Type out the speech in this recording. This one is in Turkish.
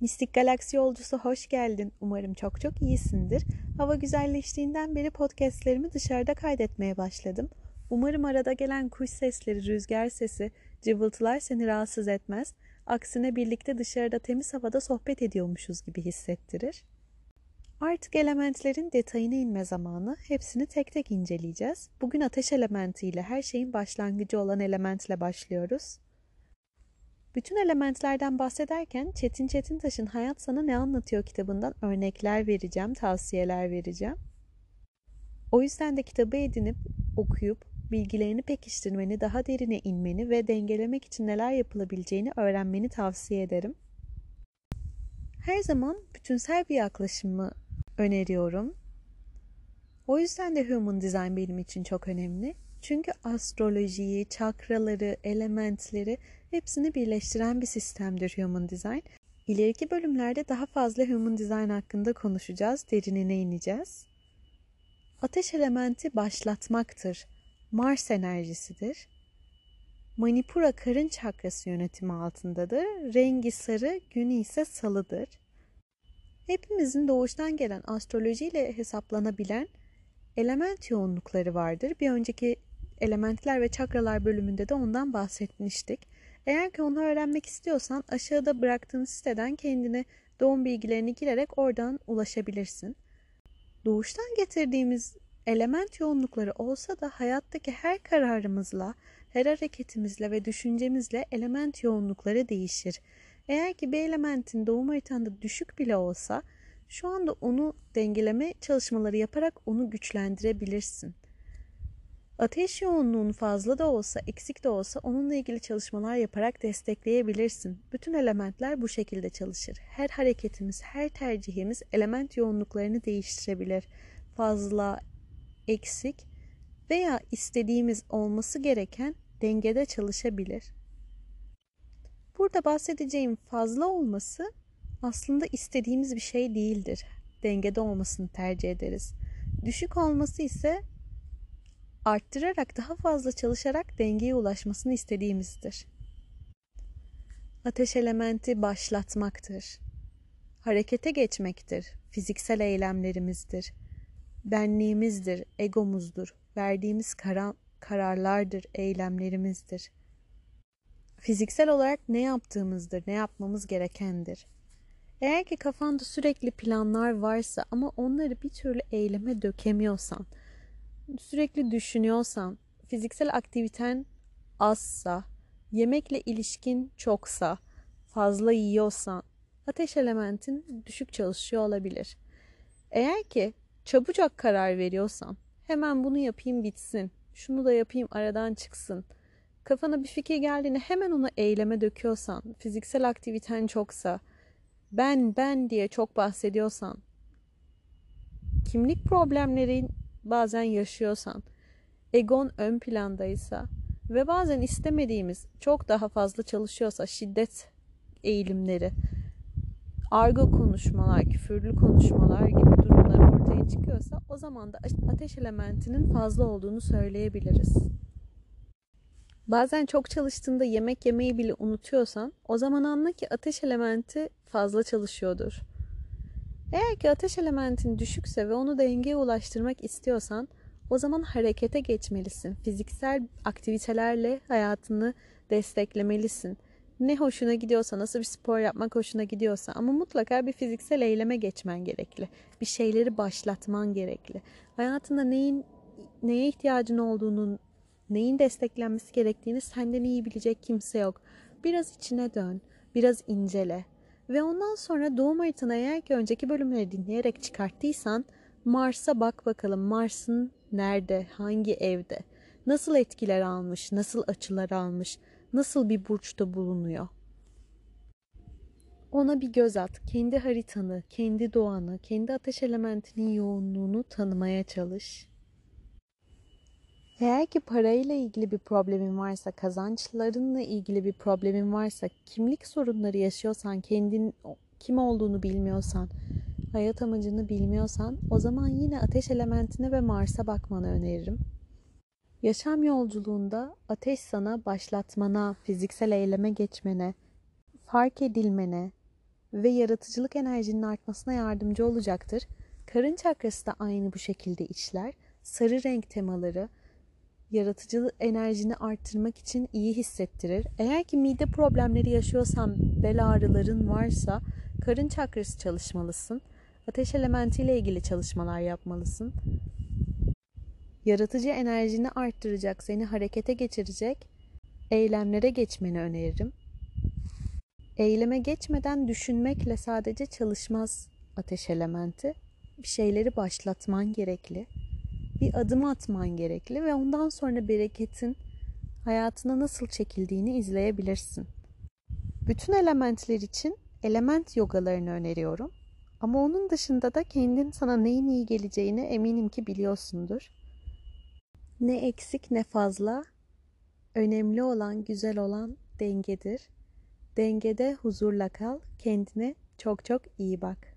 Mistik Galaksi yolcusu hoş geldin. Umarım çok çok iyisindir. Hava güzelleştiğinden beri podcastlerimi dışarıda kaydetmeye başladım. Umarım arada gelen kuş sesleri, rüzgar sesi, cıvıltılar seni rahatsız etmez. Aksine birlikte dışarıda temiz havada sohbet ediyormuşuz gibi hissettirir. Artık elementlerin detayına inme zamanı. Hepsini tek tek inceleyeceğiz. Bugün ateş elementiyle her şeyin başlangıcı olan elementle başlıyoruz. Bütün elementlerden bahsederken Çetin Çetintaş'ın Hayat Sana Ne Anlatıyor kitabından örnekler vereceğim, tavsiyeler vereceğim. O yüzden de kitabı edinip, okuyup, bilgilerini pekiştirmeni, daha derine inmeni ve dengelemek için neler yapılabileceğini öğrenmeni tavsiye ederim. Her zaman bütünsel bir yaklaşımı öneriyorum. O yüzden de Human Design benim için çok önemli. Çünkü astrolojiyi, çakraları, elementleri hepsini birleştiren bir sistemdir Human Design. İleriki bölümlerde daha fazla Human Design hakkında konuşacağız, derinine ineceğiz. Ateş elementi başlatmaktır. Mars enerjisidir. Manipura karın çakrası yönetimi altındadır. Rengi sarı, günü ise salıdır. Hepimizin doğuştan gelen astrolojiyle hesaplanabilen element yoğunlukları vardır. Bir önceki elementler ve çakralar bölümünde de ondan bahsetmiştik. Eğer ki onu öğrenmek istiyorsan aşağıda bıraktığın siteden kendine doğum bilgilerini girerek oradan ulaşabilirsin. Doğuştan getirdiğimiz element yoğunlukları olsa da hayattaki her kararımızla, her hareketimizle ve düşüncemizle element yoğunlukları değişir. Eğer ki bir elementin doğum haritanda düşük bile olsa şu anda onu dengeleme çalışmaları yaparak onu güçlendirebilirsin. Ateş yoğunluğun fazla da olsa, eksik de olsa onunla ilgili çalışmalar yaparak destekleyebilirsin. Bütün elementler bu şekilde çalışır. Her hareketimiz, her tercihimiz element yoğunluklarını değiştirebilir. Fazla, eksik veya istediğimiz olması gereken dengede çalışabilir. Burada bahsedeceğim fazla olması aslında istediğimiz bir şey değildir. Dengede olmasını tercih ederiz. Düşük olması ise arttırarak daha fazla çalışarak dengeye ulaşmasını istediğimizdir. Ateş elementi başlatmaktır. Harekete geçmektir. Fiziksel eylemlerimizdir. Benliğimizdir, egomuzdur. Verdiğimiz kara, kararlardır, eylemlerimizdir. Fiziksel olarak ne yaptığımızdır, ne yapmamız gerekendir. Eğer ki kafanda sürekli planlar varsa ama onları bir türlü eyleme dökemiyorsan, sürekli düşünüyorsan, fiziksel aktiviten azsa, yemekle ilişkin çoksa, fazla yiyorsan, ateş elementin düşük çalışıyor olabilir. Eğer ki çabucak karar veriyorsan, hemen bunu yapayım bitsin, şunu da yapayım aradan çıksın, kafana bir fikir geldiğinde hemen onu eyleme döküyorsan, fiziksel aktiviten çoksa, ben ben diye çok bahsediyorsan, kimlik problemlerin bazen yaşıyorsan, egon ön plandaysa ve bazen istemediğimiz çok daha fazla çalışıyorsa şiddet eğilimleri, argo konuşmalar, küfürlü konuşmalar gibi durumlar ortaya çıkıyorsa o zaman da ateş elementinin fazla olduğunu söyleyebiliriz. Bazen çok çalıştığında yemek yemeyi bile unutuyorsan o zaman anla ki ateş elementi fazla çalışıyordur. Eğer ki ateş elementin düşükse ve onu dengeye ulaştırmak istiyorsan o zaman harekete geçmelisin. Fiziksel aktivitelerle hayatını desteklemelisin. Ne hoşuna gidiyorsa, nasıl bir spor yapmak hoşuna gidiyorsa ama mutlaka bir fiziksel eyleme geçmen gerekli. Bir şeyleri başlatman gerekli. Hayatında neyin neye ihtiyacın olduğunu, neyin desteklenmesi gerektiğini senden iyi bilecek kimse yok. Biraz içine dön, biraz incele. Ve ondan sonra doğum haritana eğer ki önceki bölümleri dinleyerek çıkarttıysan Mars'a bak bakalım Mars'ın nerede, hangi evde, nasıl etkiler almış, nasıl açılar almış, nasıl bir burçta bulunuyor. Ona bir göz at. Kendi haritanı, kendi doğanı, kendi ateş elementinin yoğunluğunu tanımaya çalış. Eğer ki parayla ilgili bir problemin varsa, kazançlarınla ilgili bir problemin varsa, kimlik sorunları yaşıyorsan, kendin kim olduğunu bilmiyorsan, hayat amacını bilmiyorsan, o zaman yine ateş elementine ve Mars'a bakmanı öneririm. Yaşam yolculuğunda ateş sana başlatmana, fiziksel eyleme geçmene, fark edilmene ve yaratıcılık enerjinin artmasına yardımcı olacaktır. Karın çakrası da aynı bu şekilde işler. Sarı renk temaları yaratıcı enerjini arttırmak için iyi hissettirir. Eğer ki mide problemleri yaşıyorsan, bel ağrıların varsa karın çakrası çalışmalısın. Ateş elementiyle ilgili çalışmalar yapmalısın. Yaratıcı enerjini arttıracak, seni harekete geçirecek eylemlere geçmeni öneririm. Eyleme geçmeden düşünmekle sadece çalışmaz ateş elementi. Bir şeyleri başlatman gerekli. Bir adım atman gerekli ve ondan sonra bereketin hayatına nasıl çekildiğini izleyebilirsin. Bütün elementler için element yogalarını öneriyorum. Ama onun dışında da kendin sana neyin iyi geleceğini eminim ki biliyorsundur. Ne eksik ne fazla. Önemli olan, güzel olan dengedir. Dengede huzurla kal. Kendine çok çok iyi bak.